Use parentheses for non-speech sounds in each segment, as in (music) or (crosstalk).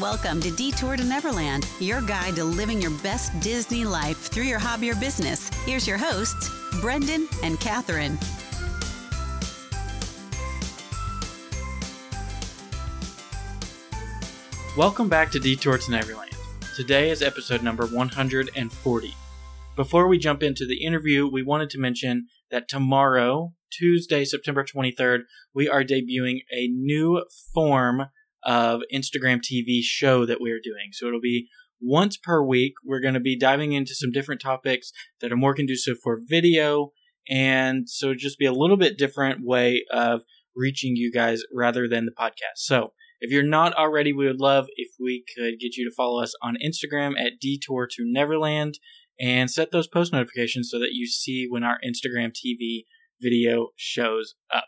Welcome to Detour to Neverland, your guide to living your best Disney life through your hobby or business. Here's your hosts, Brendan and Catherine. Welcome back to Detour to Neverland. Today is episode number 140. Before we jump into the interview, we wanted to mention that tomorrow, Tuesday, September 23rd, we are debuting a new form of Instagram TV show that we are doing. So it'll be once per week. We're going to be diving into some different topics that are more conducive for video. And so just be a little bit different way of reaching you guys rather than the podcast. So if you're not already, we would love if we could get you to follow us on Instagram at Detour to Neverland and set those post notifications so that you see when our Instagram TV video shows up.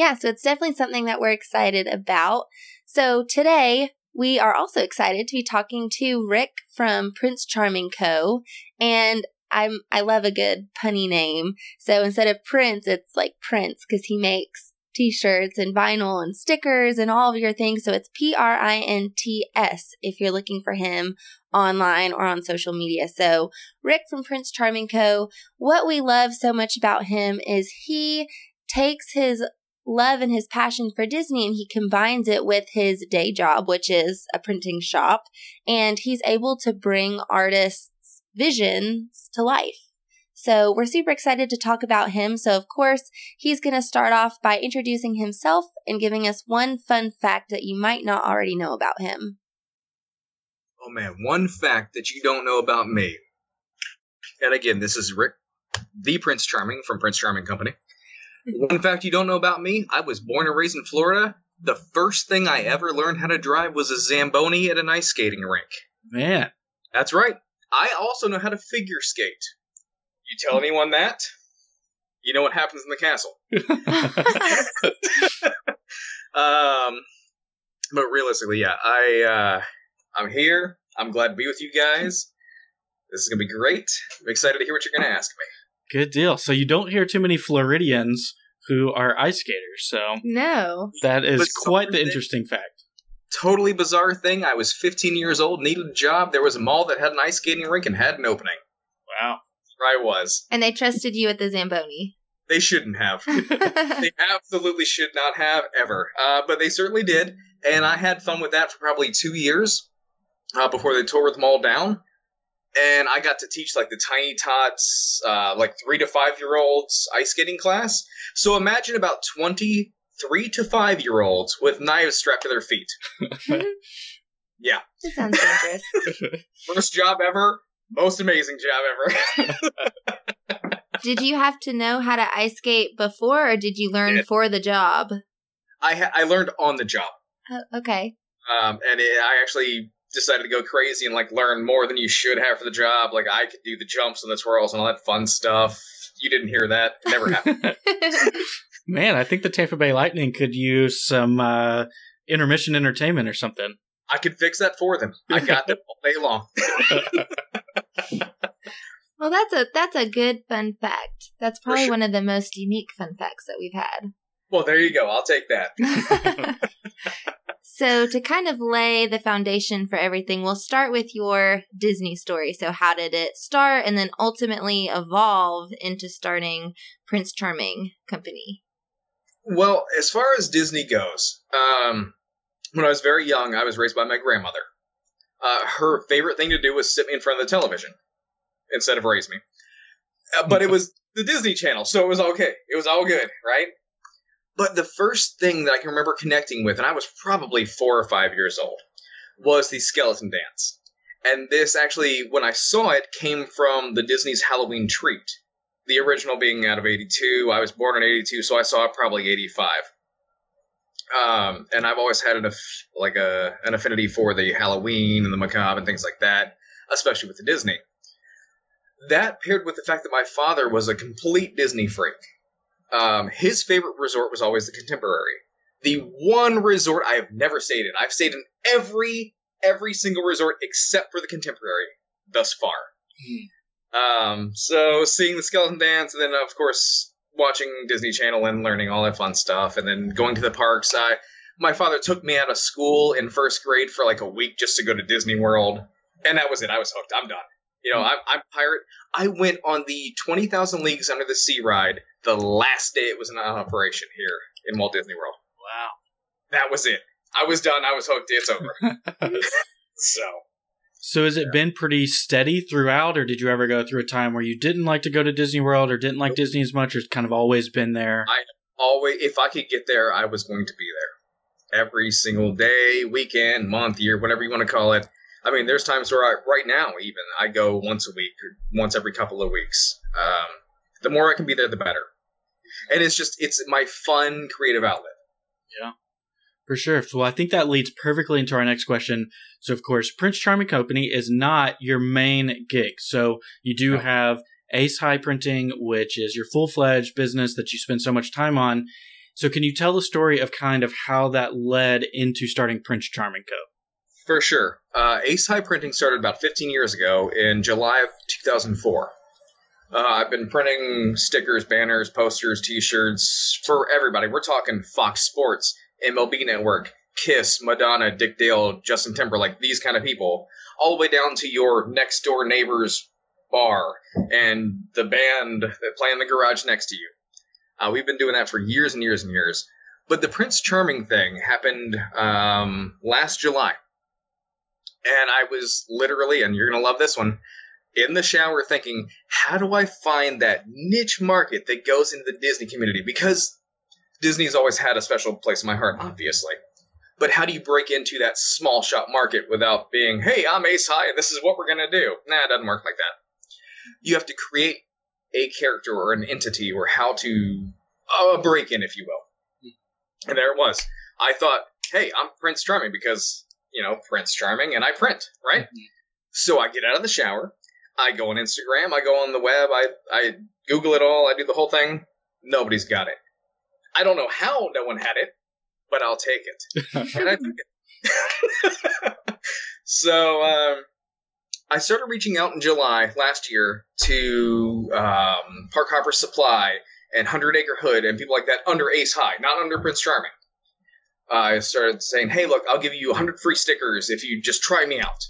Yeah, so it's definitely something that we're excited about. So today we are also excited to be talking to Rick from Prints Charming Co. And I'm I love a good punny name. So instead of Prince, it's like Prints because he makes t-shirts and vinyl and stickers and all of your things. So it's P R I N T S if you're looking for him online or on social media. So Rick from Prints Charming Co. What we love so much about him is he takes his love and his passion for Disney and he combines it with his day job, which is a printing shop. And he's able to bring artists' visions to life. So we're super excited to talk about him. So of course, he's going to start off by introducing himself and giving us one fun fact that you might not already know about him. Oh man, one fact that you don't know about me. And again, this is Rick, the Prince Charming from Prints Charming Company. One fact you don't know about me I was born and raised in Florida. The first thing I ever learned how to drive was a Zamboni at an ice skating rink. Man. That's right. I also know how to figure skate. You tell anyone that, you know what happens in the castle. (laughs) um, but realistically, yeah, I uh, I'm here. I'm glad to be with you guys. This is gonna be great. I'm excited to hear what you're gonna ask me. Good deal. So you don't hear too many Floridians who are ice skaters. So No. that is But quite the something- interesting fact. Totally bizarre thing. I was 15 years old, needed a job. There was a mall that had an ice skating rink and had an opening. Wow. Where I was. And they trusted you at the Zamboni. They shouldn't have. (laughs) they absolutely should not have ever. Uh, but they certainly did, and I had fun with that for probably two years uh, before they tore them all down. And I got to teach like the tiny tots, uh, like three to five year olds ice skating class. So imagine about twenty three to five year olds with knives strapped to their feet. (laughs) Yeah. That sounds dangerous. (laughs) First job ever, most amazing job ever. did you have to know how to ice skate before, or did you learn Did. for the job? I ha- I learned on the job. Oh, okay. um, and it, I actually decided to go crazy and like learn more than you should have for the job. Like I could do the jumps and the twirls and all that fun stuff. You didn't hear that; It never happened. (laughs) (laughs) Man, I think the Tampa Bay Lightning could use some uh, intermission entertainment or something. I could fix that for them. I got them all day long. (laughs) well, that's a that's a good fun fact. That's probably sure. one of the most unique fun facts that we've had. Well, there you go. I'll take that. So, to kind of lay the foundation for everything, we'll start with your Disney story. So, how did it start and then ultimately evolve into starting Prints Charming Company? Well, as far as Disney goes, um, when I was very young, I was raised by my grandmother. Uh, her favorite thing to do was sit me in front of the television instead of raise me. Uh, but it was the Disney Channel, so it was okay. It was all good, right? But the first thing that I can remember connecting with, and I was probably four or five years old, was the skeleton dance. And this actually, when I saw it, came from the Disney's Halloween Treat. The original being out of 82. I was born in 82, so I saw it probably 85. Um, and I've always had an aff- like a an affinity for the Halloween and the macabre and things like that, especially with the Disney. That paired with the fact that my father was a complete Disney freak. Um, his favorite resort was always the Contemporary. The one resort I have never stayed in. I've stayed in every every single resort except for the Contemporary thus far. Um, so seeing the skeleton dance, and then of course watching Disney Channel and learning all that fun stuff, and then going to the parks. I My father took me out of school in first grade for like a week just to go to Disney World, and that was it. I was hooked. I'm done. You know, I'm, I'm pirate. I went on the Twenty Thousand Leagues Under the Sea ride the last day it was in operation here in Walt Disney World. Wow. That was it. I was done. I was hooked. It's over. (laughs) so So has it been pretty steady throughout, or did you ever go through a time where you didn't like to go to Disney World or didn't like Disney as much, or it's kind of always been there? I always, if I could get there, I was going to be there every single day, weekend, month, year, whatever you want to call it. I mean, there's times where I, right now, even I go once a week once every couple of weeks. Um, the more I can be there, the better. And it's just, it's my fun creative outlet. Yeah, for sure. Well, I think that leads perfectly into our next question. So, of course, Prints Charming Company is not your main gig. So, you do No. have Ace High Printing, which is your full fledged business that you spend so much time on. So, can you tell the story of kind of how that led into starting Prints Charming Co? For sure. Uh, Ace High Printing started about 15 years ago in July of 2004. Uh, I've been printing stickers, banners, posters, T-shirts for everybody. We're talking Fox Sports, MLB Network, Kiss, Madonna, Dick Dale, Justin Timberlake, these kind of people, all the way down to your next door neighbor's bar and the band that play in the garage next to you. Uh, we've been doing that for years and years and years. But the Prince Charming thing happened um, last July. And I was literally, and you're going to love this one, in the shower thinking, how do I find that niche market that goes into the Disney community? Because Disney's always had a special place in my heart, obviously. But how do you break into that small shop market without being, hey, I'm Ace High and this is what we're going to do? Nah, it doesn't work like that. You have to create a character or an entity or how to uh, break in, if you will. And there it was. I thought, hey, I'm Prince Charming because, you know, Prince Charming and I print, right? So I get out of the shower. I go on Instagram. I go on the web. I, I Google it all. I do the whole thing. Nobody's got it. I don't know how no one had it, but I'll take it. (laughs) and I took it. (laughs) so um, I started reaching out in July last year to um, Park Hopper Supply and Hundred Acre Hood and people like that under Ace High, not under Prince Charming. I started saying, "Hey, look, I'll give you 100 free stickers if you just try me out."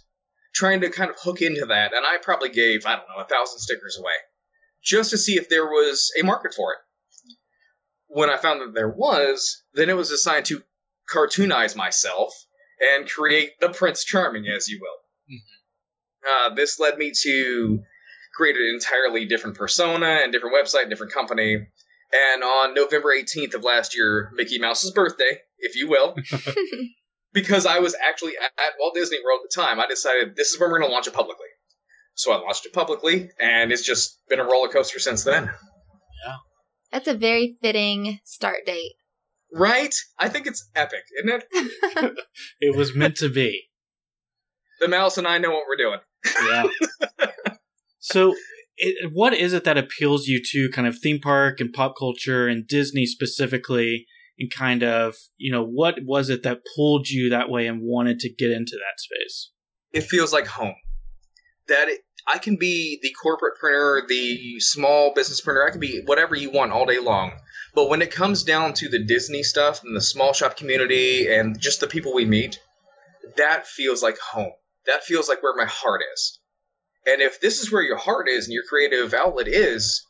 Trying to kind of hook into that, and I probably gave I don't know a thousand stickers away just to see if there was a market for it. When I found that there was, then it was assigned to cartoonize myself and create the Prince Charming, as you will. Uh, this led me to create an entirely different persona and different website, and different company. And on November 18th of last year, Mickey Mouse's birthday, if you will, (laughs) (laughs) because I was actually at, at Walt Disney World at the time, I decided this is when we're going to launch it publicly. So I launched it publicly, and it's just been a roller coaster since then. Yeah. That's a very fitting start date. Right? I think it's epic, isn't it? (laughs) It was meant to be. The mouse and I know what we're doing. Yeah. so, it, what is it that appeals you to kind of theme park and pop culture and Disney specifically? And kind of, you know, what was it that pulled you that way and wanted to get into that space? it feels like home. That it, I can be the corporate printer, the small business printer. I can be whatever you want all day long. But when it comes down to the Disney stuff and the small shop community and just the people we meet, that feels like home. That feels like where my heart is. And if this is where your heart is and your creative outlet is,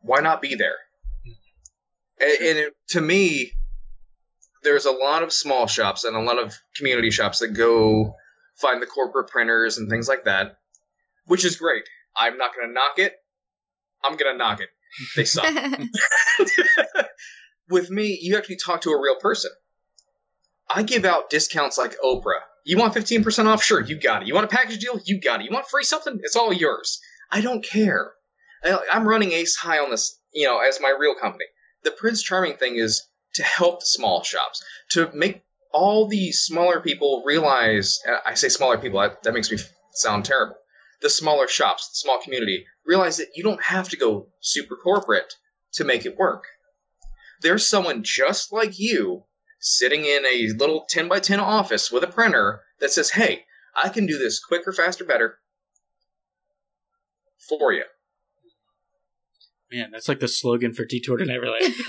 why not be there? And, and it, to me, there's a lot of small shops and a lot of community shops that go find the corporate printers and things like that, which is great. I'm not going to knock it. I'm going to knock it. They suck. (laughs) (laughs) With me, you actually talk to a real person. I give out discounts like Oprah. You want 15% off? Sure, you got it. You want a package deal? You got it. You want free something? It's all yours. I don't care. I- I'm running Ace High on this, you know, as my real company. The Prince Charming thing is to help the small shops, to make all the smaller people realize. I say smaller people, that, that makes me sound terrible. The smaller shops, the small community, realize that you don't have to go super corporate to make it work. There's someone just like you sitting in a little 10 by 10 office with a printer that says, hey, I can do this quicker, faster, better for you. Man, that's like the slogan for Detour to Neverland. (laughs)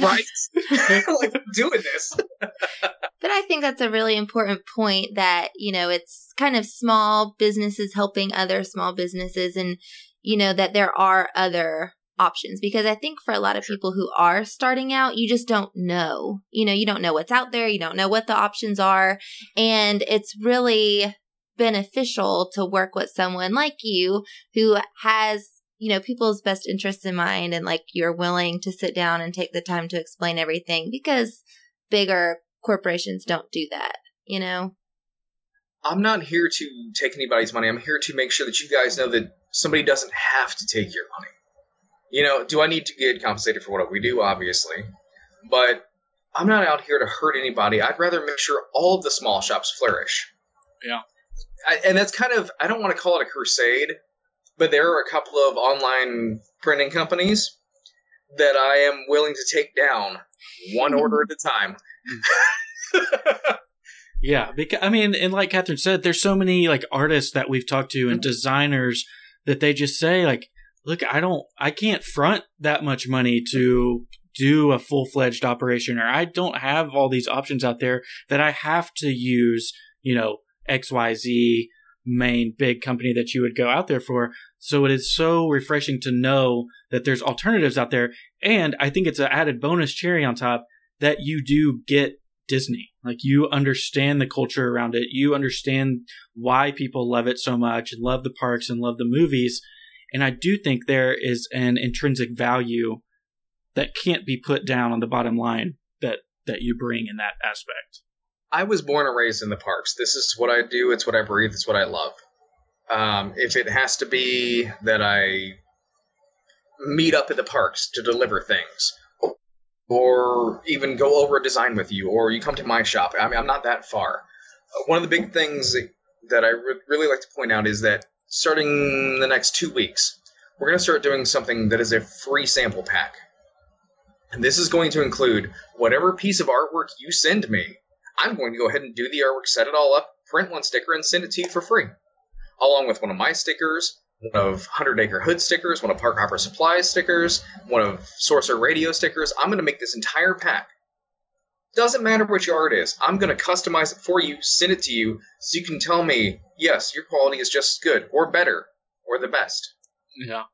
right? (laughs) (laughs) like doing this. But I think that's a really important point that, you know, it's kind of small businesses helping other small businesses and, you know, that there are other options because I think for a lot of people who are starting out, you just don't know. You know, you don't know what's out there, you don't know what the options are. And it's really beneficial to work with someone like you who has you know people's best interests in mind and like you're willing to sit down and take the time to explain everything because bigger corporations don't do that you know I'm not here to take anybody's money. I'm here to make sure that you guys know that somebody doesn't have to take your money. You know, do I need to get compensated for what we do? Obviously. But I'm not out here to hurt anybody. I'd rather make sure all of the small shops flourish. Yeah. I, and that's kind of, I don't want to call it a crusade, but there are a couple of online printing companies that I am willing to take down one order at a time. (laughs) Yeah, because I mean, and like Catherine said, there's so many like artists that we've talked to and mm-hmm. designers that they just say like, "Look, I don't, I can't front that much money to do a full fledged operation, or I don't have all these options out there that I have to use, you know, X Y Z main big company that you would go out there for." So it is so refreshing to know that there's alternatives out there, and I think it's an added bonus cherry on top that you do get Disney. Like you understand the culture around it. You understand why people love it so much and love the parks and love the movies. And I do think there is an intrinsic value that can't be put down on the bottom line that that you bring in that aspect. I was born and raised in the parks. This is what I do. It's what I breathe. It's what I love. Um, if it has to be that I meet up at the parks to deliver things, or even go over a design with you, or you come to my shop. I mean, I'm not that far. Uh, one of the big things that I re- really like to point out is that starting the next two weeks, we're going to start doing something that is a free sample pack. And this is going to include whatever piece of artwork you send me. I'm going to go ahead and do the artwork, set it all up, print one sticker, and send it to you for free. Along with one of my stickers, one of Hundred Acre Hood stickers, one of Park Hopper Supplies stickers, one of Sorcerer Radio stickers. I'm going to make this entire pack. Doesn't matter which art is. I'm going to customize it for you, send it to you, so you can tell me, yes, your quality is just as good, or better, or the best. Yeah.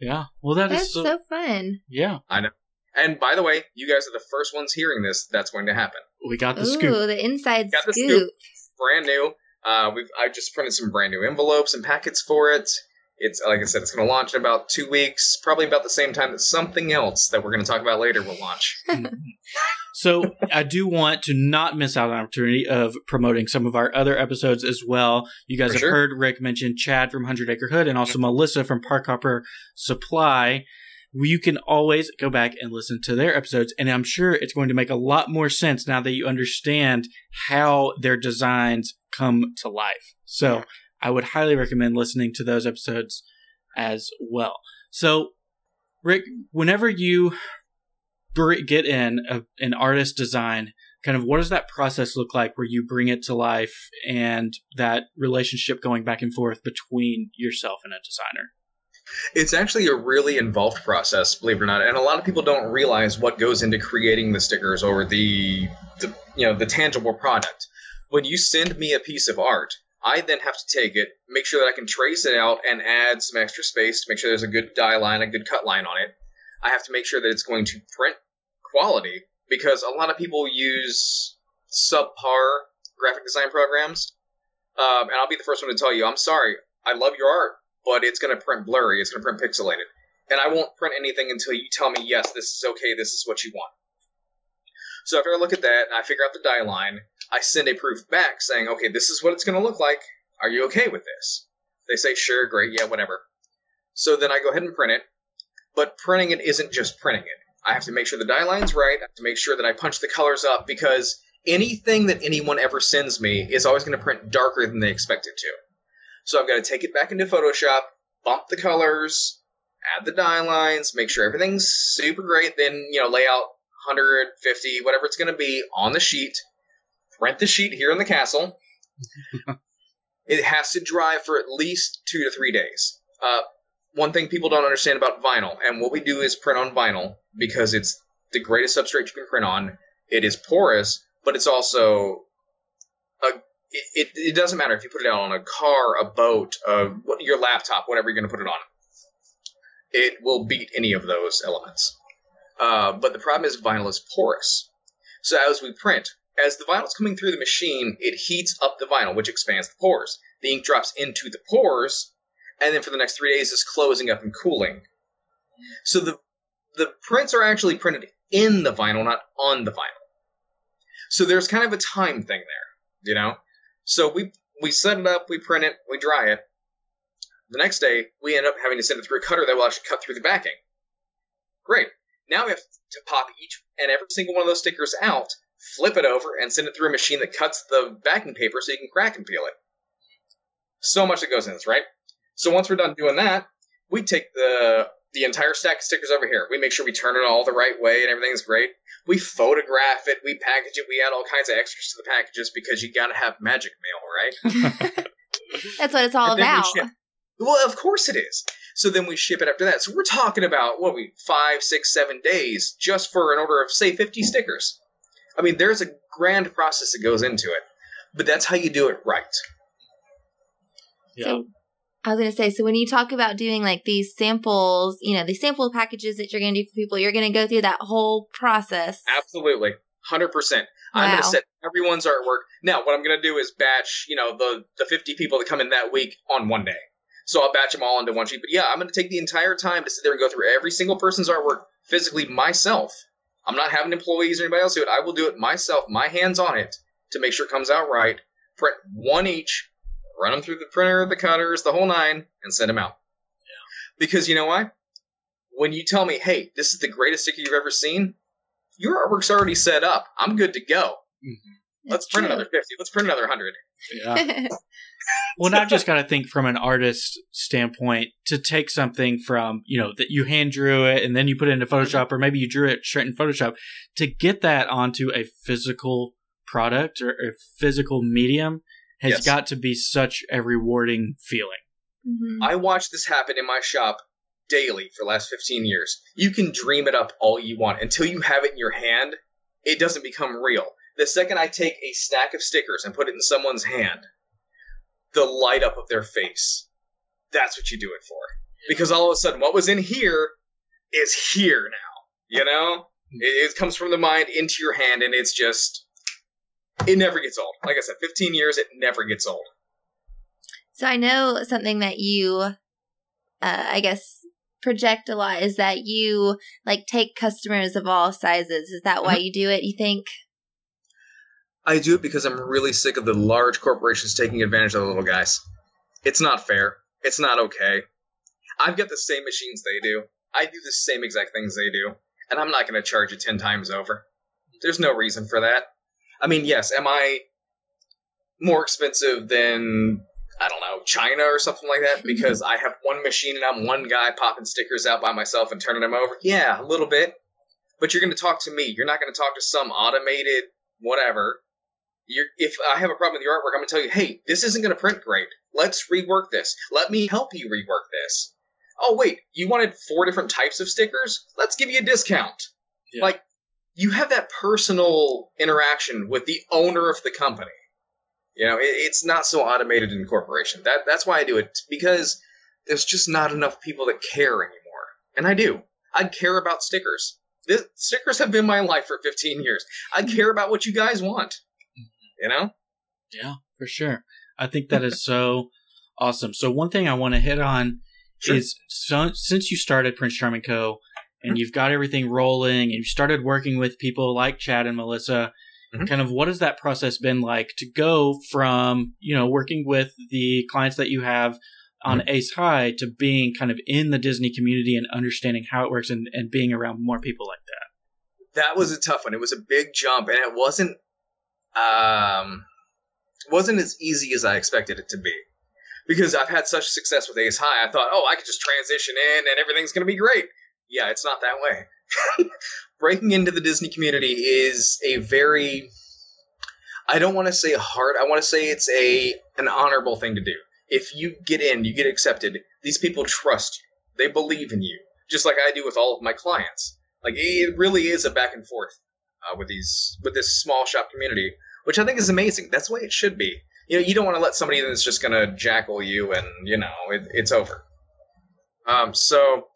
Yeah. Well, that is that's so, so fun yeah. I know. And by the way, you guys are the first ones hearing this. That's going to happen. We got the Ooh, scoop. the inside Got the scoop. scoop. Brand new. Uh, we've I just printed some brand new envelopes and packets for it. It's like I said, it's going to launch in about two weeks, probably about the same time that something else that we're going to talk about later will launch. (laughs) (laughs) So I do want to not miss out on the opportunity of promoting some of our other episodes as well. You guys For have sure. heard Rick mention Chad from Hundred Acre Hood and also Melissa from Park Hopper Supply. You can always go back and listen to their episodes, and I'm sure it's going to make a lot more sense now that you understand how their designs come to life. So I would highly recommend listening to those episodes as well. So, Rick, whenever you get in a, an artist design, kind of what does that process look like where you bring it to life and that relationship going back and forth between yourself and a designer? It's actually a really involved process, believe it or not, and a lot of people don't realize what goes into creating the stickers or the, the you know the tangible product. When you send me a piece of art, I then have to take it, make sure that I can trace it out, and add some extra space to make sure there's a good die line, a good cut line on it. I have to make sure that it's going to print quality because a lot of people use subpar graphic design programs, um, and I'll be the first one to tell you, I'm sorry, I love your art, but it's going to print blurry, it's going to print pixelated. And I won't print anything until you tell me, yes, this is okay, this is what you want. So after I look at that and I figure out the die line, I send a proof back saying, okay, this is what it's going to look like. Are you okay with this? They say, sure, great, yeah, whatever. So then I go ahead and print it, but printing it isn't just printing it. I have to make sure the die line's right. I have to make sure that I punch the colors up because anything that anyone ever sends me is always going to print darker than they expect it to. So I've got to take it back into Photoshop, bump the colors, add the die lines, make sure everything's super great, then, you know, lay out 150, whatever it's going to be on the sheet, print the sheet here in the castle. it has to dry for at least two to three days. Uh, one thing people don't understand about vinyl, and what we do is print on vinyl because it's the greatest substrate you can print on. It is porous, but it's also a. It, it, doesn't matter if you put it out on a car, a boat, your laptop, whatever you're going to put it on. It will beat any of those elements. Uh, but the problem is vinyl is porous. So as we print, as the vinyl's coming through the machine, it heats up the vinyl, which expands the pores. The ink drops into the pores, and then for the next three days is closing up and cooling. So the the prints are actually printed in the vinyl, not on the vinyl. So there's kind of a time thing there, you know. So we we set it up, we print it, we dry it. The next day, we end up having to send it through a cutter that will actually cut through the backing. Great. Now we have to pop each and every single one of those stickers out, flip it over, and send it through a machine that cuts the backing paper so you can crack and peel it. So much that goes in this, right? So once we're done doing that, we take the the entire stack of stickers over here. We make sure we turn it all the right way and everything's great. We photograph it, we package it, we add all kinds of extras to the packages because you gotta have magic mail, right? (laughs) That's what it's all And then we about. Well, of course it is. So then we ship it after that. So we're talking about what are we five, six, seven days just for an order of say fifty stickers. I mean, there's a grand process that goes into it, but that's how you do it right. Yeah. So I was going to say, so when you talk about doing like these samples, you know, these sample packages that you're going to do for people, you're going to go through that whole process. Absolutely, hundred percent. I'm going to set everyone's artwork. Now, what I'm going to do is batch, you know, the the 50 people that come in that week on one day. So I'll batch them all into one sheet. But yeah, I'm going to take the entire time to sit there and go through every single person's artwork physically myself. I'm not having employees or anybody else do it. I will do it myself, my hands on it, to make sure it comes out right. Print one each, run them through the printer, the cutters, the whole nine, and send them out. Yeah. Because you know why? When you tell me, hey, this is the greatest sticker you've ever seen, your artwork's already set up. I'm good to go. Mm-hmm. Let's print another 50. Let's print another 100. Yeah. (laughs) well, and I've just got to think from an artist standpoint to take something from, you know, that you hand drew it and then you put it into Photoshop or maybe you drew it straight in Photoshop to get that onto a physical product or a physical medium has Yes. got to be such a rewarding feeling. Mhm. I watch this happen in my shop daily for the last 15 years. You can dream it up all you want. Until you have it in your hand, it doesn't become real. The second I take a stack of stickers and put it in someone's hand, the light up of their face, that's what you do it for. Because all of a sudden, what was in here is here now. You know? It, it comes from the mind into your hand, and it's just. It never gets old. Like I said, 15 years, it never gets old. So I know something that you, uh, I guess, project a lot is that you like take customers of all sizes. Is that why you do it? You think? I do it because I'm really sick of the large corporations taking advantage of the little guys. It's not fair. It's not okay. I've got the same machines they do. I do the same exact things they do, and I'm not going to charge you 10 times over. There's no reason for that. I mean, yes, am I more expensive than, I don't know, China or something like that because I have one machine and I'm one guy popping stickers out by myself and turning them over? Yeah, a little bit. But you're going to talk to me. You're not going to talk to some automated whatever you're, if I have a problem with your artwork, I'm going to tell you, hey, this isn't going to print great. Let's rework this. Let me help you rework this. Oh, wait, you wanted four different types of stickers? Let's give you a discount. Yeah. Like, you have that personal interaction with the owner of the company. You know, it, it's not so automated in corporation. That That's why I do it, because there's just not enough people that care anymore. And I do. I care about stickers. This, stickers have been my life for 15 years. I care about what you guys want. You know? Yeah, for sure. I think that is so (laughs) awesome. So one thing I want to hit on Sure. is so, since you started Prints Charming Co. and you've got everything rolling and you started working with people like Chad and Melissa, Mhm. kind of what has that process been like to go from, you know, working with the clients that you have on Ace High to being kind of in the Disney community and understanding how it works and, and being around more people like that? that was a tough one. It was a big jump, and it wasn't um wasn't as easy as I expected it to be. Because I've had such success with Ace High, I thought, oh, I could just transition in and everything's going to be great. Yeah, it's not that way. (laughs) Breaking into the Disney community is a very I don't want to say hard. I want to say it's a an honorable thing to do. If you get in, you get accepted. These people trust you, They believe in you, just like I do with all of my clients. Like it really is a back and forth uh, with these with this small shop community, which I think is amazing. That's the way it should be. You know, you don't want to let somebody that's just going to jackal you, and you know, it, it's over. Um, so,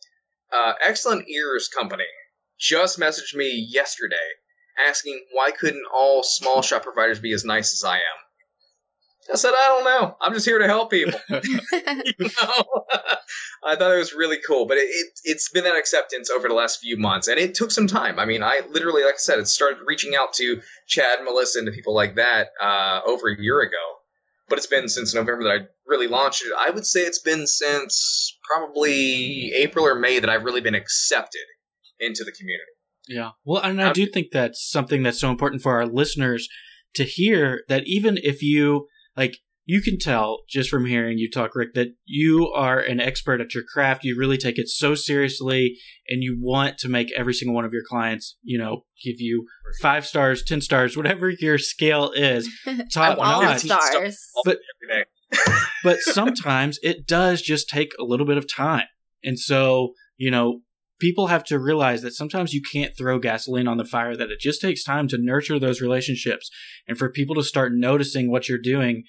uh, Excellent Ears Company just messaged me yesterday asking why couldn't all small shop providers be as nice as I am. I said, I don't know. I'm just here to help people. (laughs) (laughs) you know? I thought it was really cool, but it, it, has been that acceptance over the last few months, and it took some time. I mean, I literally, like I said, it started reaching out to Chad, Melissa, and to people like that uh, over a year ago. But it's been since November that I really launched it. I would say it's been since probably April or May that I've really been accepted into the community. Yeah. Well, and I do think that's something that's so important for our listeners to hear that even if you like you can tell just from hearing you talk rick that you are an expert at your craft. You really take it so seriously and you want to make every single one of your clients you know give you five stars ten stars whatever your scale is. (laughs) Top notch. stars. But, but sometimes it does just take a little bit of time. And so you know people have to realize that sometimes you can't throw gasoline on the fire, that it just takes time to nurture those relationships and for people to start noticing what you're doing.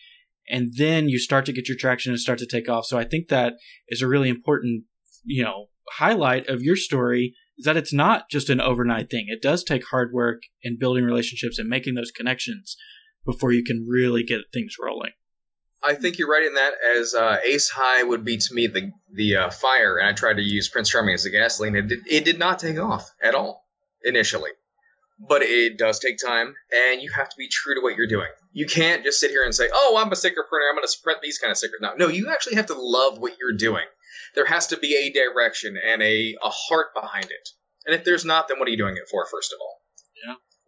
And then you start to get your traction and start to take off. So I think that is a really important, you know, highlight of your story is that it's not just an overnight thing. It does take hard work and building relationships and making those connections before you can really get things rolling. I think you're right in that. As uh, Ace High would be to me the the uh, fire, and I tried to use Prince Charming as the gasoline. It did, it did not take off at all initially, but it does take time, and you have to be true to what you're doing. You can't just sit here and say, "Oh, I'm a sticker printer. I'm going to print these kind of stickers." No, no, you actually have to love what you're doing. There has to be a direction and a a heart behind it. And if there's not, then what are you doing it for? First of all.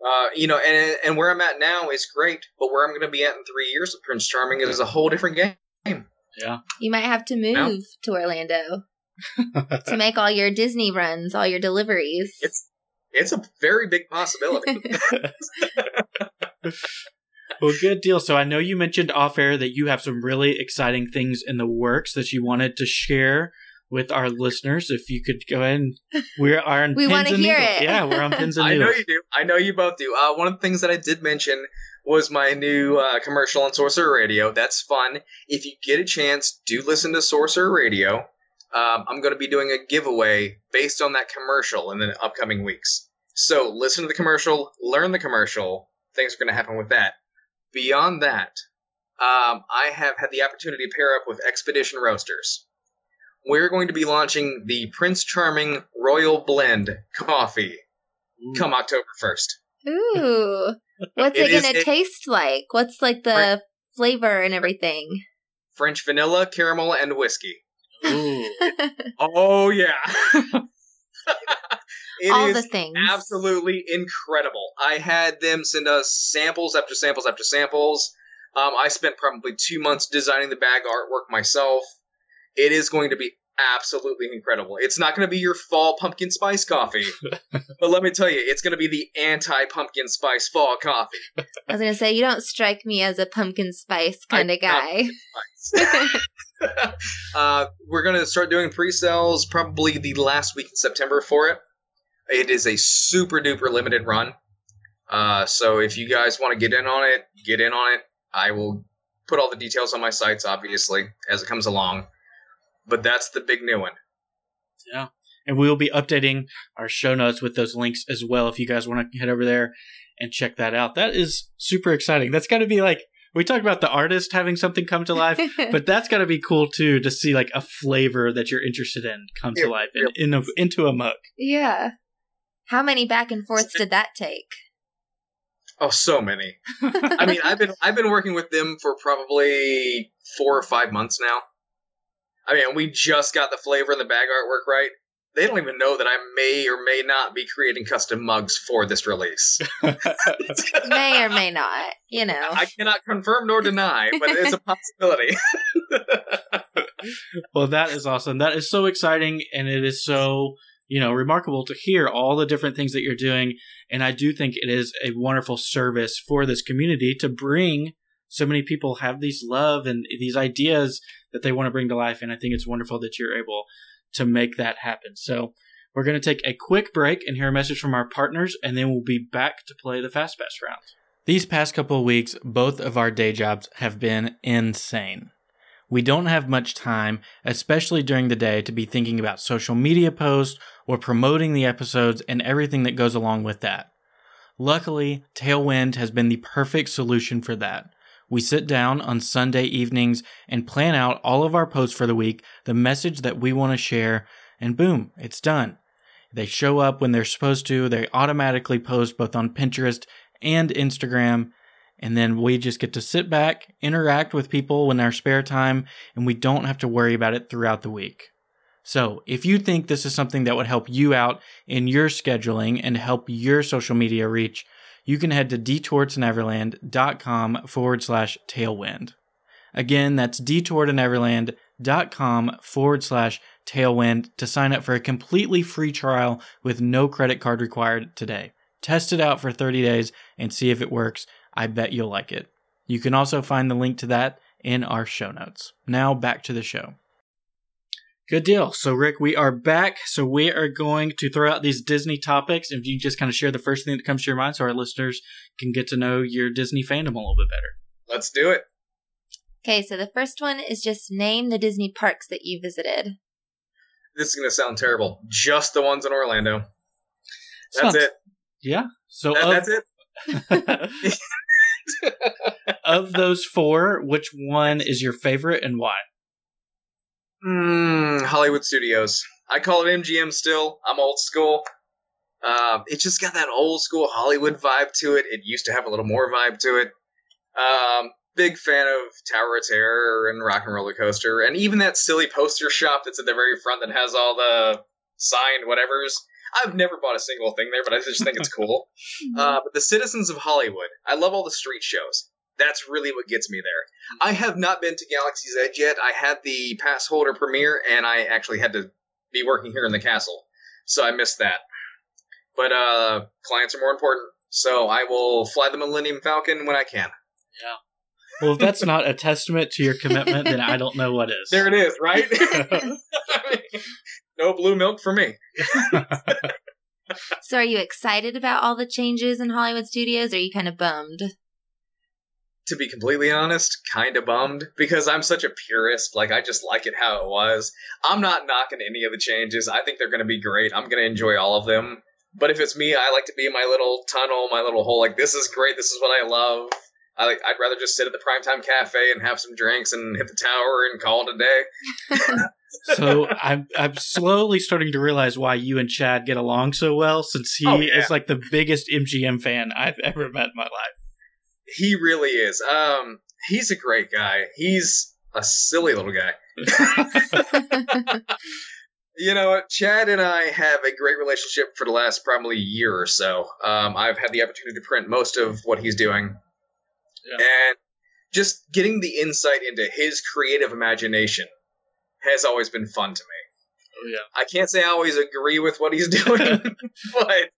Yeah. Uh, you know, and and where I'm at now is great, but where I'm going to be at in three years with Prince Charming is a whole different game. Yeah, you might have to move to Orlando (laughs) to make all your Disney runs, all your deliveries. It's it's a very big possibility. (laughs) (laughs) well, good deal. So I know you mentioned off air that you have some really exciting things in the works that you wanted to share with our listeners. If you could go ahead and we are on (laughs) we want to hear needles. it. Yeah, we're on pins (laughs) and needles. I know you do. I know you both do. Uh, one of the things that I did mention was my new uh, commercial on Sorcerer Radio. That's fun. If you get a chance, do listen to Sorcerer Radio. Um, I'm going to be doing a giveaway based on that commercial in the upcoming weeks. So listen to the commercial, learn the commercial. Things are going to happen with that. Beyond that, um, I have had the opportunity to pair up with Expedition Roasters we're going to be launching the Prince Charming Royal Blend coffee Ooh. come October 1st. Ooh. What's it, it going to taste like? What's like the French, flavor and everything? French vanilla, caramel, and whiskey. Ooh. (laughs) oh, yeah. (laughs) It All the things. Absolutely incredible. I had them send us samples after samples after samples. Um, I spent probably two months designing the bag artwork myself. It is going to be absolutely incredible. It's not going to be your fall pumpkin spice coffee, (laughs) but let me tell you, it's going to be the anti pumpkin spice fall coffee. I was going to say, you don't strike me as a pumpkin spice kind of guy. (laughs) uh, we're going to start doing pre sales probably the last week in September for it. It is a super duper limited run. Uh, so if you guys want to get in on it, get in on it. I will put all the details on my sites, obviously, as it comes along but that's the big new one. Yeah. And we will be updating our show notes with those links as well if you guys want to head over there and check that out. That is super exciting. That's got to be like we talk about the artist having something come to life, (laughs) but that's got to be cool too to see like a flavor that you're interested in come to life in, in a, into a mug. Yeah. How many back and forths did that take? Oh, so many. (laughs) I mean, I've been I've been working with them for probably four or five months now. I mean, we just got the flavor and the bag artwork right. They don't even know that I may or may not be creating custom mugs for this release. (laughs) may or may not, you know. I cannot confirm nor deny, but it's a (laughs) possibility. well, that is awesome. That is so exciting, and it is so you know remarkable to hear all the different things that you're doing. And I do think it is a wonderful service for this community to bring so many people have these love and these ideas that they want to bring to life. And I think it's wonderful that you're able to make that happen. So we're going to take a quick break and hear a message from our partners, and then we'll be back to play the Fast Pass round. These past couple of weeks, both of our day jobs have been insane. We don't have much time, especially during the day, to be thinking about social media posts or promoting the episodes and everything that goes along with that. Luckily, Tailwind has been the perfect solution for that. We sit down on Sunday evenings and plan out all of our posts for the week, the message that we want to share, and boom, it's done. They show up when they're supposed to, they automatically post both on Pinterest and Instagram, and then we just get to sit back, interact with people in our spare time, and we don't have to worry about it throughout the week. So, if you think this is something that would help you out in your scheduling and help your social media reach, you can head to detourtoneverland.com forward slash tailwind. Again, that's detourtoneverland.com forward slash tailwind to sign up for a completely free trial with no credit card required today. Test it out for 30 days and see if it works. I bet you'll like it. You can also find the link to that in our show notes. Now back to the show. Good deal. So, Rick, we are back. So, we are going to throw out these Disney topics. If you just kind of share the first thing that comes to your mind so our listeners can get to know your Disney fandom a little bit better. Let's do it. Okay, so the first one is just name the Disney parks that you visited. This is going to sound terrible. Just the ones in Orlando. That's Sounds- it. Yeah. So, That- of, that's it. (laughs) of those four, which one is your favorite and why? Mm, Hollywood Studios. I call it MGM still. I'm old school. Um, it just got that old school Hollywood vibe to it. It used to have a little more vibe to it. Um, big fan of Tower of Terror and Rock and Roller Coaster, and even that silly poster shop that's at the very front that has all the signed whatevers. I've never bought a single thing there, but I just think it's cool. (laughs) Uh, but the Citizens of Hollywood, I love all the street shows. That's really what gets me there. I have not been to Galaxy's Edge yet. I had the pass holder premiere, and I actually had to be working here in the castle, so I missed that. But uh, clients are more important, so I will fly the Millennium Falcon when I can. Yeah. Well, if that's not a testament to your commitment, then I don't know what is. There it is, right? (laughs) no blue milk for me. (laughs) So, are you excited about all the changes in Hollywood studios, or are you kind of bummed? To be completely honest, kind of bummed because I'm such a purist. Like, I just like it how it was. I'm not knocking any of the changes. I think they're going to be great. I'm going to enjoy all of them. But if it's me, I like to be in my little tunnel, my little hole. Like, this is great. This is what I love. I like, I'd rather just sit at the primetime cafe and have some drinks and hit the tower and call it a day. (laughs) so I'm I'm slowly starting to realize why you and Chad get along so well, since he Oh, yeah. is like the biggest MGM fan I've ever met in my life. He really is. Um, he's a great guy. He's a silly little guy. (laughs) You know. Chad and I have a great relationship for the last probably year or so. Um, I've had the opportunity to print most of what he's doing. Yeah. And just getting the insight into his creative imagination has always been fun to me. Oh yeah. I can't say I always agree with what he's (laughs) doing, (laughs) but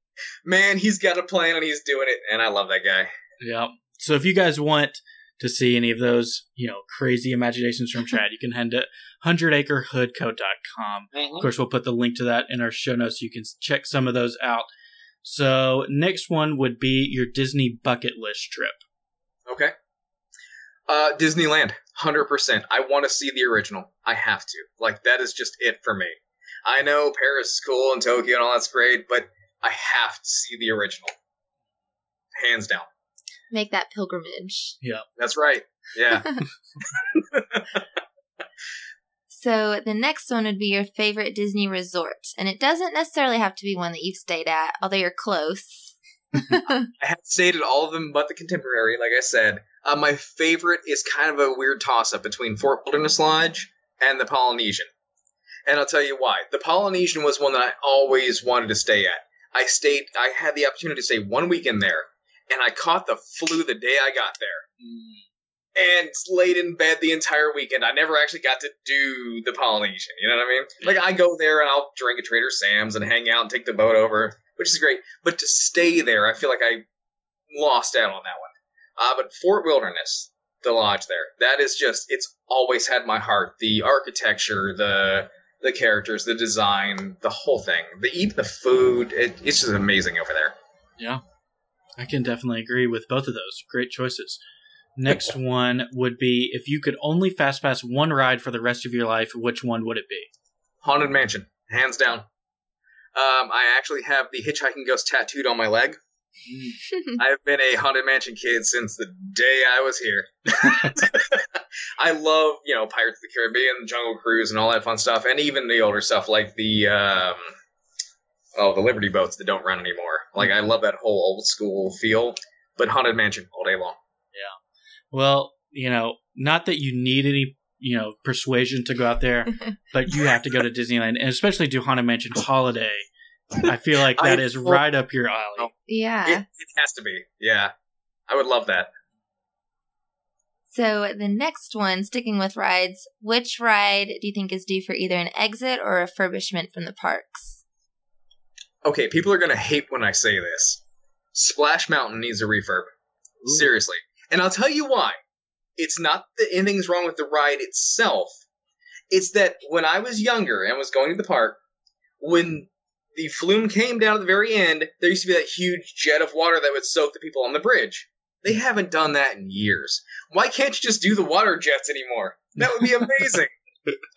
man, he's got a plan and he's doing it, and I love that guy. Yeah. So if you guys want to see any of those, you know, crazy imaginations from Chad, you can head to 100acrehoodco.com. Of course, we'll put the link to that in our show notes so you can check some of those out. So, next one would be your Disney bucket list trip. Okay. Uh, Disneyland, hundred percent. I want to see the original. I have to. Like that is just it for me. I know Paris is cool and Tokyo and all that's great, but I have to see the original. Hands down. Make that pilgrimage. Yeah. That's right. Yeah. (laughs) So, the next one would be your favorite Disney resort. And it doesn't necessarily have to be one that you've stayed at, although you're close. (laughs) I have stayed at all of them but the contemporary, like I said. Uh, my favorite is kind of a weird toss up between Fort Wilderness Lodge and the Polynesian. And I'll tell you why. The Polynesian was one that I always wanted to stay at. I stayed, I had the opportunity to stay one weekend there, and I caught the flu the day I got there. And laid in bed the entire weekend. I never actually got to do the Polynesian. You know what I mean? Like, I go there and I'll drink at Trader Sam's and hang out and take the boat over, which is great. But to stay there, I feel like I lost out on that one. Uh, but Fort Wilderness, the lodge there, that is just, it's always had my heart. The architecture, the the characters, the design, the whole thing. The eat the food. It, it's just amazing over there. Yeah. I can definitely agree with both of those. Great choices. Next one would be if you could only fast pass one ride for the rest of your life, which one would it be? Haunted Mansion, hands down. Um, I actually have the Hitchhiking Ghost tattooed on my leg. (laughs) I've been a Haunted Mansion kid since the day I was here. (laughs) I love, you know, Pirates of the Caribbean, Jungle Cruise, and all that fun stuff, and even the older stuff like the, um, oh, the Liberty boats that don't run anymore. Like, I love that whole old school feel, but Haunted Mansion all day long. Yeah. Well, you know, not that you need any, you know, persuasion to go out there, (laughs) but you have to go to Disneyland and especially do Haunted Mansion Holiday. I feel like that I- is right up your alley. Oh. yeah. It, it has to be. Yeah. I would love that. So the next one, sticking with rides, which ride do you think is due for either an exit or refurbishment from the parks? Okay, people are going to hate when I say this. Splash Mountain needs a refurb. Ooh. Seriously. And I'll tell you why. It's not that anything's wrong with the ride itself. It's that when I was younger and was going to the park, when the flume came down at the very end, there used to be that huge jet of water that would soak the people on the bridge. They hmm. haven't done that in years. Why can't you just do the water jets anymore? That would be (laughs) amazing.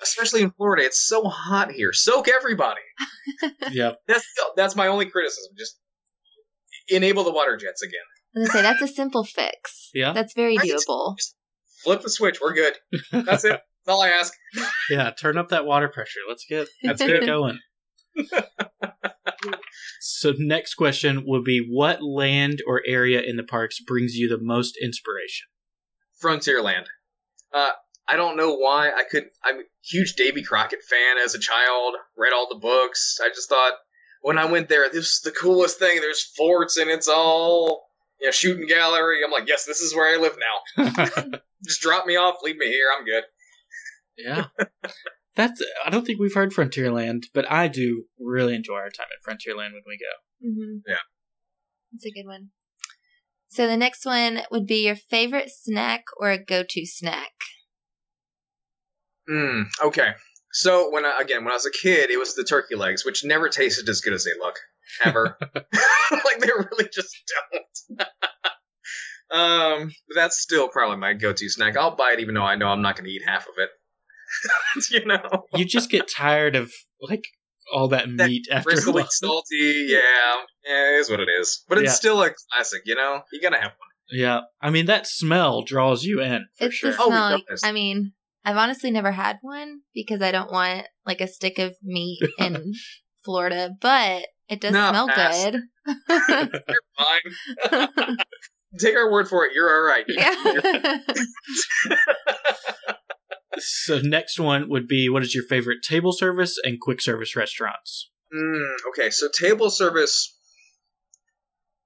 Especially in Florida, it's so hot here. Soak everybody. (laughs) Yep. That's that's my only criticism. Just enable the water jets again. I was gonna say that's a simple fix. Yeah. That's very Right. doable. Flip the switch. We're good. That's it. (laughs) That's all I ask. Yeah, turn up that water pressure. Let's get let's get it. (laughs) going. so next question would be what land or area in the parks brings you the most inspiration? Frontierland. Uh, I don't know why I could. I'm a huge Davy Crockett fan as a child. Read all the books. I just thought when I went there, this is the coolest thing. There's forts and it's all you know, shooting gallery. I'm like, yes, this is where I live now. (laughs) (laughs) Just drop me off, leave me here. I'm good. yeah. That's I don't think we've heard Frontierland, but I do really enjoy our time at Frontierland when we go. Mm-hmm. Yeah. That's a good one. So the next one would be your favorite snack or a go-to snack. Mm, okay. So when I, again when I was a kid, it was the turkey legs, which never tasted as good as they look ever. (laughs) (laughs) like they really just don't. (laughs) um, but that's still probably my go-to snack. I'll buy it even though I know I'm not going to eat half of it. you know, You just get tired of like all that That meat after a bristly, while. salty. Yeah, yeah, it is what it is. But it's Yeah. still a classic. You know, you gotta have one. Yeah, I mean that smell draws you in for it's sure. the Oh, smell. does. I mean, I've honestly never had one because I don't want like a stick of meat (laughs) in Florida, but it does No, smell pass. good. You're (laughs) fine. (laughs) Take our word for it. You're all right. yeah. So next one would be what is your favorite table service and quick service restaurants? Mm, okay, so table service.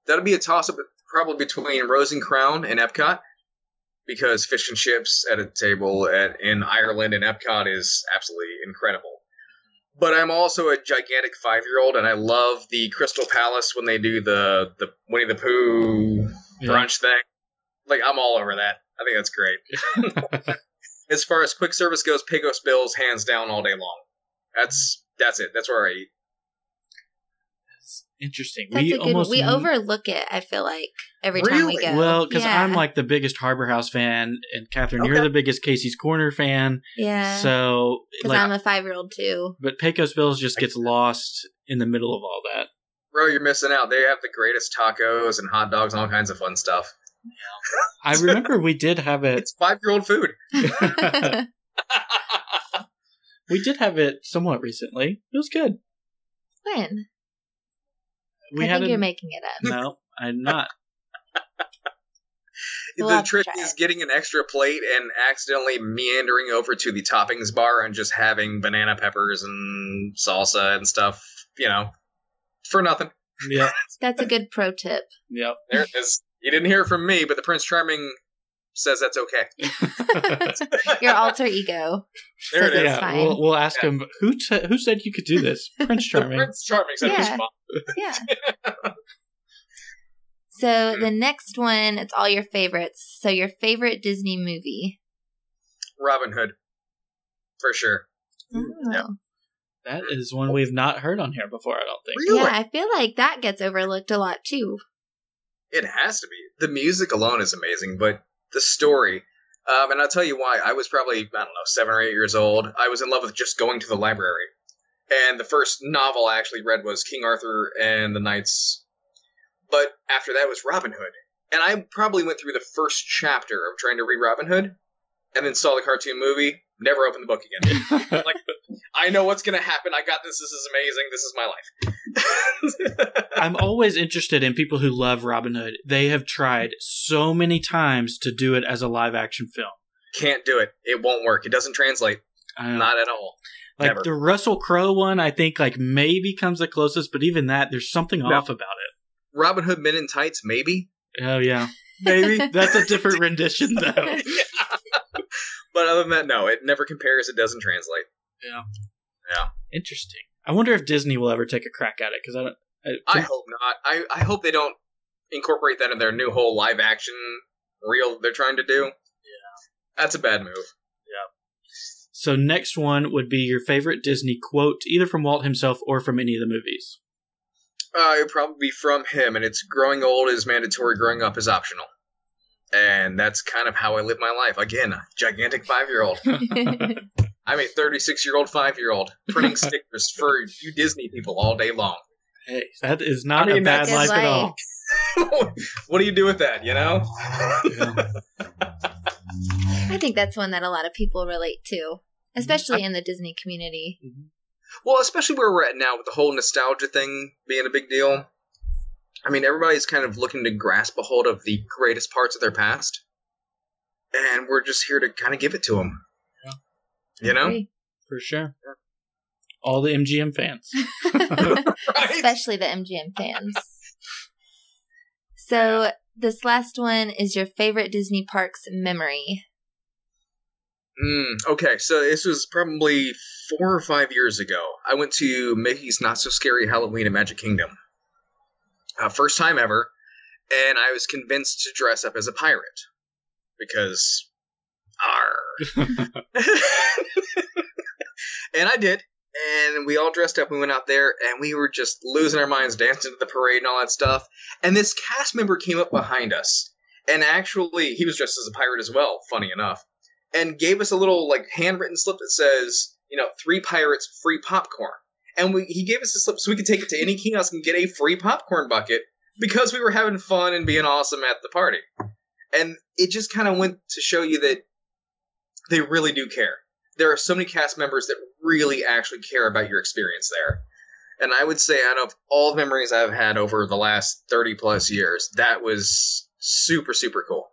That'll be a toss up probably between Rose and Crown and Epcot. Because fish and chips at a table at, in Ireland and Epcot is absolutely incredible. But I'm also a gigantic five year old and I love the Crystal Palace when they do the, the Winnie the Pooh Yeah. brunch thing. Like, I'm all over that. I think that's great. (laughs) as far as quick service goes, Pecos Bills hands down all day long. That's that's it. That's where I eat. Interesting. That's we a good almost We n- overlook it, I feel like, every time we go. well because yeah. I'm like the biggest Harbor House fan, and Catherine, you're the biggest Casey's Corner fan. Yeah. So Because like, I'm a five year old too. but Pecos Bills just gets lost in the middle of all that. Bro, you're missing out. They have the greatest tacos and hot dogs and all kinds of fun stuff. I remember we did have it. It's five year old food. (laughs) (laughs) (laughs) we did have it somewhat recently. It was good. when? We I had think it. you're making it up. no, I'm not. We'll the trick is it. getting an extra plate and accidentally meandering over to the toppings bar and just having banana peppers and salsa and stuff, you know, for nothing. Yeah. That's a good pro tip. Yep. There it is. You didn't hear it from me, but the Prints Charming says that's okay. (laughs) (laughs) Your alter ego. There says it is. it's yeah, fine. we'll, we'll ask him who t- who said you could do this. (laughs) Prince The Charming. Prince Charming said it was Yeah. Fun. Yeah. (laughs) so the next one, it's all your favorites. So your favorite Disney movie. Robin Hood. For sure. Oh. Yeah. That is one we've not heard on here before, I don't think. Really? Yeah, I feel like that gets overlooked a lot too. It has to be. The music alone is amazing, but the story. Um, and I'll tell you why. I was probably, I don't know, seven or eight years old. I was in love with just going to the library. And the first novel I actually read was King Arthur and the Knights. But after that was Robin Hood. And I probably went through the first chapter of trying to read Robin Hood and then saw the cartoon movie, never opened the book again. (laughs) like, I know what's going to happen. I got this. This is amazing. This is my life. (laughs) I'm always interested in people who love Robin Hood. They have tried so many times to do it as a live action film. Can't do it. It won't work. It doesn't translate. Not at all. Like never. the Russell Crowe one, I think like maybe comes the closest, but even that, there's something No. off about it. Robin Hood Men in Tights, maybe. Oh yeah, Maybe. (laughs) that's a different rendition though. (laughs) (laughs) but other than that, no, it never compares. It doesn't translate. Yeah. Yeah. Interesting. I wonder if Disney will ever take a crack at it because I don't. I hope not. I, I hope they don't incorporate that in their new whole live action reel they're trying to do. Yeah. That's a bad move. So next one would be your favorite Disney quote, either from Walt himself or from any of the movies. Uh, it'd probably be from him, and it's growing old is mandatory, growing up is optional. And that's kind of how I live my life. Again, a gigantic five year old. (laughs) I'm a 36 year old five year old printing (laughs) stickers for you Disney people all day long. Hey, that is not I mean, a bad that's life at all. (laughs) what do you do with that, you know? I think that's one that a lot of people relate to, especially in the Disney community. Mm-hmm. Well, especially where we're at now with the whole nostalgia thing being a big deal. I mean, everybody's kind of looking to grasp a hold of the greatest parts of their past, and we're just here to kind of give it to them. You know, Agree. For sure. All the MGM fans. (laughs) (laughs) Right? especially the MGM fans. (laughs) So this last one is your favorite Disney parks memory. Mm, okay, so this was probably four or five years ago. I went to Mickey's Not So Scary Halloween at Magic Kingdom. Uh, first time ever, and I was convinced to dress up as a pirate because, arr. (laughs) (laughs) and I did, and we all dressed up. We went out there, and we were just losing our minds, dancing to the parade and all that stuff. And this cast member came up behind us, and actually, he was dressed as a pirate as well. Funny enough and gave us a little like handwritten slip that says, you know, three pirates, free popcorn. And we, he gave us a slip so we could take it to any kiosk and get a free popcorn bucket because we were having fun and being awesome at the party. And it just kind of went to show you that they really do care. There are so many cast members that really actually care about your experience there. And I would say, out of all the memories I've had over the last 30 plus years, that was super, super cool.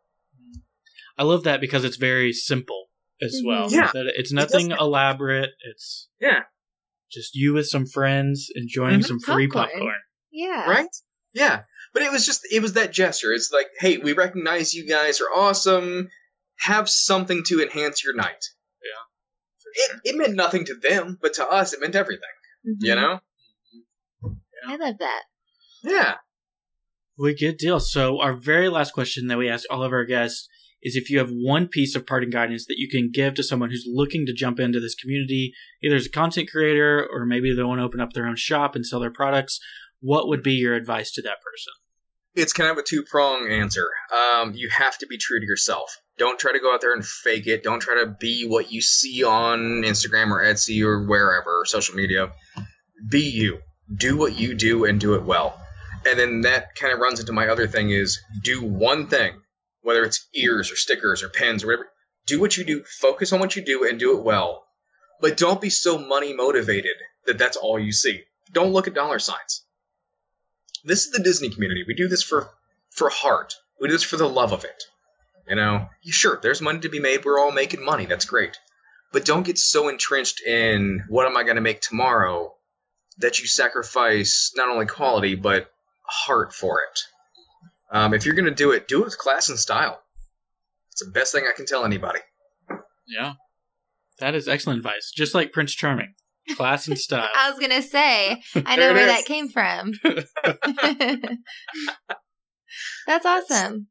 I love that because it's very simple as Mhm. well. Yeah. That it's nothing doesn't- elaborate. It's Yeah. just you with some friends enjoying Mhm. some free Popcorn. popcorn. Yeah. right? Yeah. But it was just it was that gesture. It's like, hey, we recognize you guys are awesome. Have something to enhance your night. For It, sure. it meant nothing to them, but to us, it meant everything. Mhm. You know? I love that. Yeah. Well, good deal. So our very last question that we ask all of our guests is if you have one piece of parting guidance that you can give to someone who's looking to jump into this community, either as a content creator or maybe they want to open up their own shop and sell their products, what would be your advice to that person? It's kind of a two prong answer. Um, you have to be true to yourself. Don't try to go out there and fake it. Don't try to be what you see on Instagram or Etsy or wherever, social media. Be you. Do what you do and do it well. And then that kind of runs into my other thing is do one thing, whether it's ears or stickers or pens or whatever. Do what you do. Focus on what you do and do it well. But don't be so money motivated that that's all you see. Don't look at dollar signs this is the Disney community. We do this for for heart. We do this for the love of it. You know, sure, there's money to be made. We're all making money. That's great. But don't get so entrenched in what am I going to make tomorrow that you sacrifice not only quality but heart for it. Um, if you're going to do it, do it with class and style. It's the best thing I can tell anybody. Yeah. That is excellent advice. Just like Prince Charming. Class and (laughs) style. I was gonna say, I know it where is. that came from. (laughs) (laughs) That's awesome.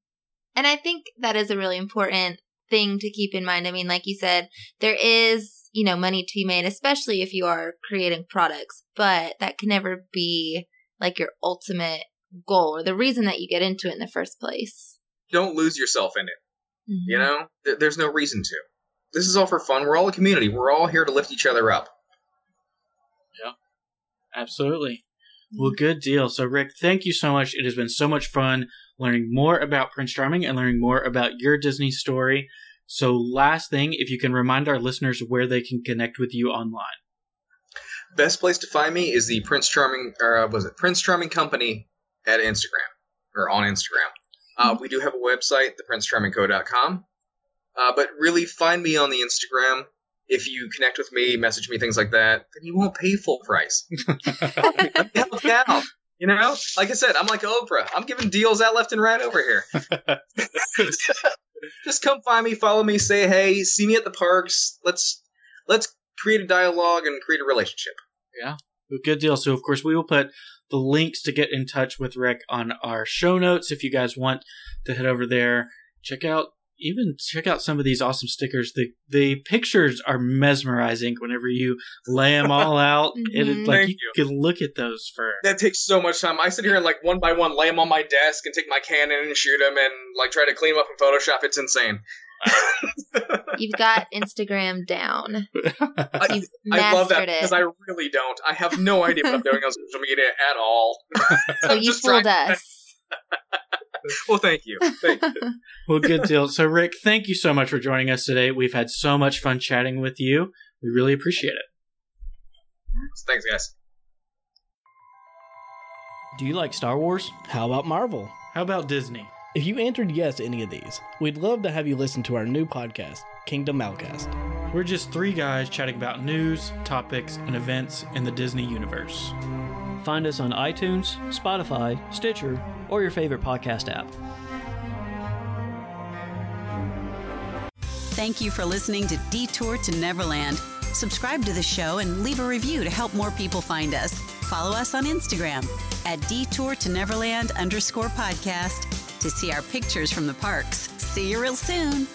And I think that is a really important thing to keep in mind. I mean, like you said, there is, you know, money to be made, especially if you are creating products, but that can never be like your ultimate goal or the reason that you get into it in the first place. Don't lose yourself in it. Mhm. You know, Th- there's no reason to. This is all for fun. We're all a community. We're all here to lift each other up. Yeah, absolutely. Well, good deal. So, Rick, thank you so much. It has been so much fun learning more about Prints Charming and learning more about your Disney story. So, last thing, if you can remind our listeners where they can connect with you online. Best place to find me is the Prints Charming, or uh, was it Prints Charming Company at Instagram or on Instagram. Uh, we do have a website, theprintscharmingco.com. Uh, but really, find me on the Instagram. If you connect with me, message me, things like that, then you won't pay full price. (laughs) Help out. You know, like I said, I'm like Oprah. I'm giving deals out left and right over here. (laughs) Just come find me, follow me, say hey, see me at the parks. Let's let's create a dialogue and create a relationship. Well, Good deal. So, of course, we will put the links to get in touch with Rick on our show notes if you guys want to head over there. Check out even check out some of these awesome stickers. The the pictures are mesmerizing whenever you lay them all (laughs) out. It is Mhm. like Thank you, can look at those for That takes so much time. I sit here and like one by one lay them on my desk and take my Canon and shoot them and like try to clean them up in Photoshop. It's insane. (laughs) You've got Instagram down. I, (laughs) You've I love that mastered because. I really don't. I have no idea what I'm doing on social media at all. So (laughs) you just trying- fooled us. Well, thank you. Thank you. well, good deal. So, Rick, thank you so much for joining us today. We've had so much fun chatting with you. We really appreciate it. Thanks, guys. Do you like Star Wars? How about Marvel? How about Disney? If you answered yes to any of these, we'd love to have you listen to our new podcast, Kingdom Outcast. We're just three guys chatting about news, topics, and events in the Disney universe. Find us on iTunes, Spotify, Stitcher, or your favorite podcast app. Thank you for listening to Detour to Neverland. Subscribe to the show and leave a review to help more people find us. Follow us on Instagram at Detour to Neverland underscore podcast to see our pictures from the parks. See you real soon.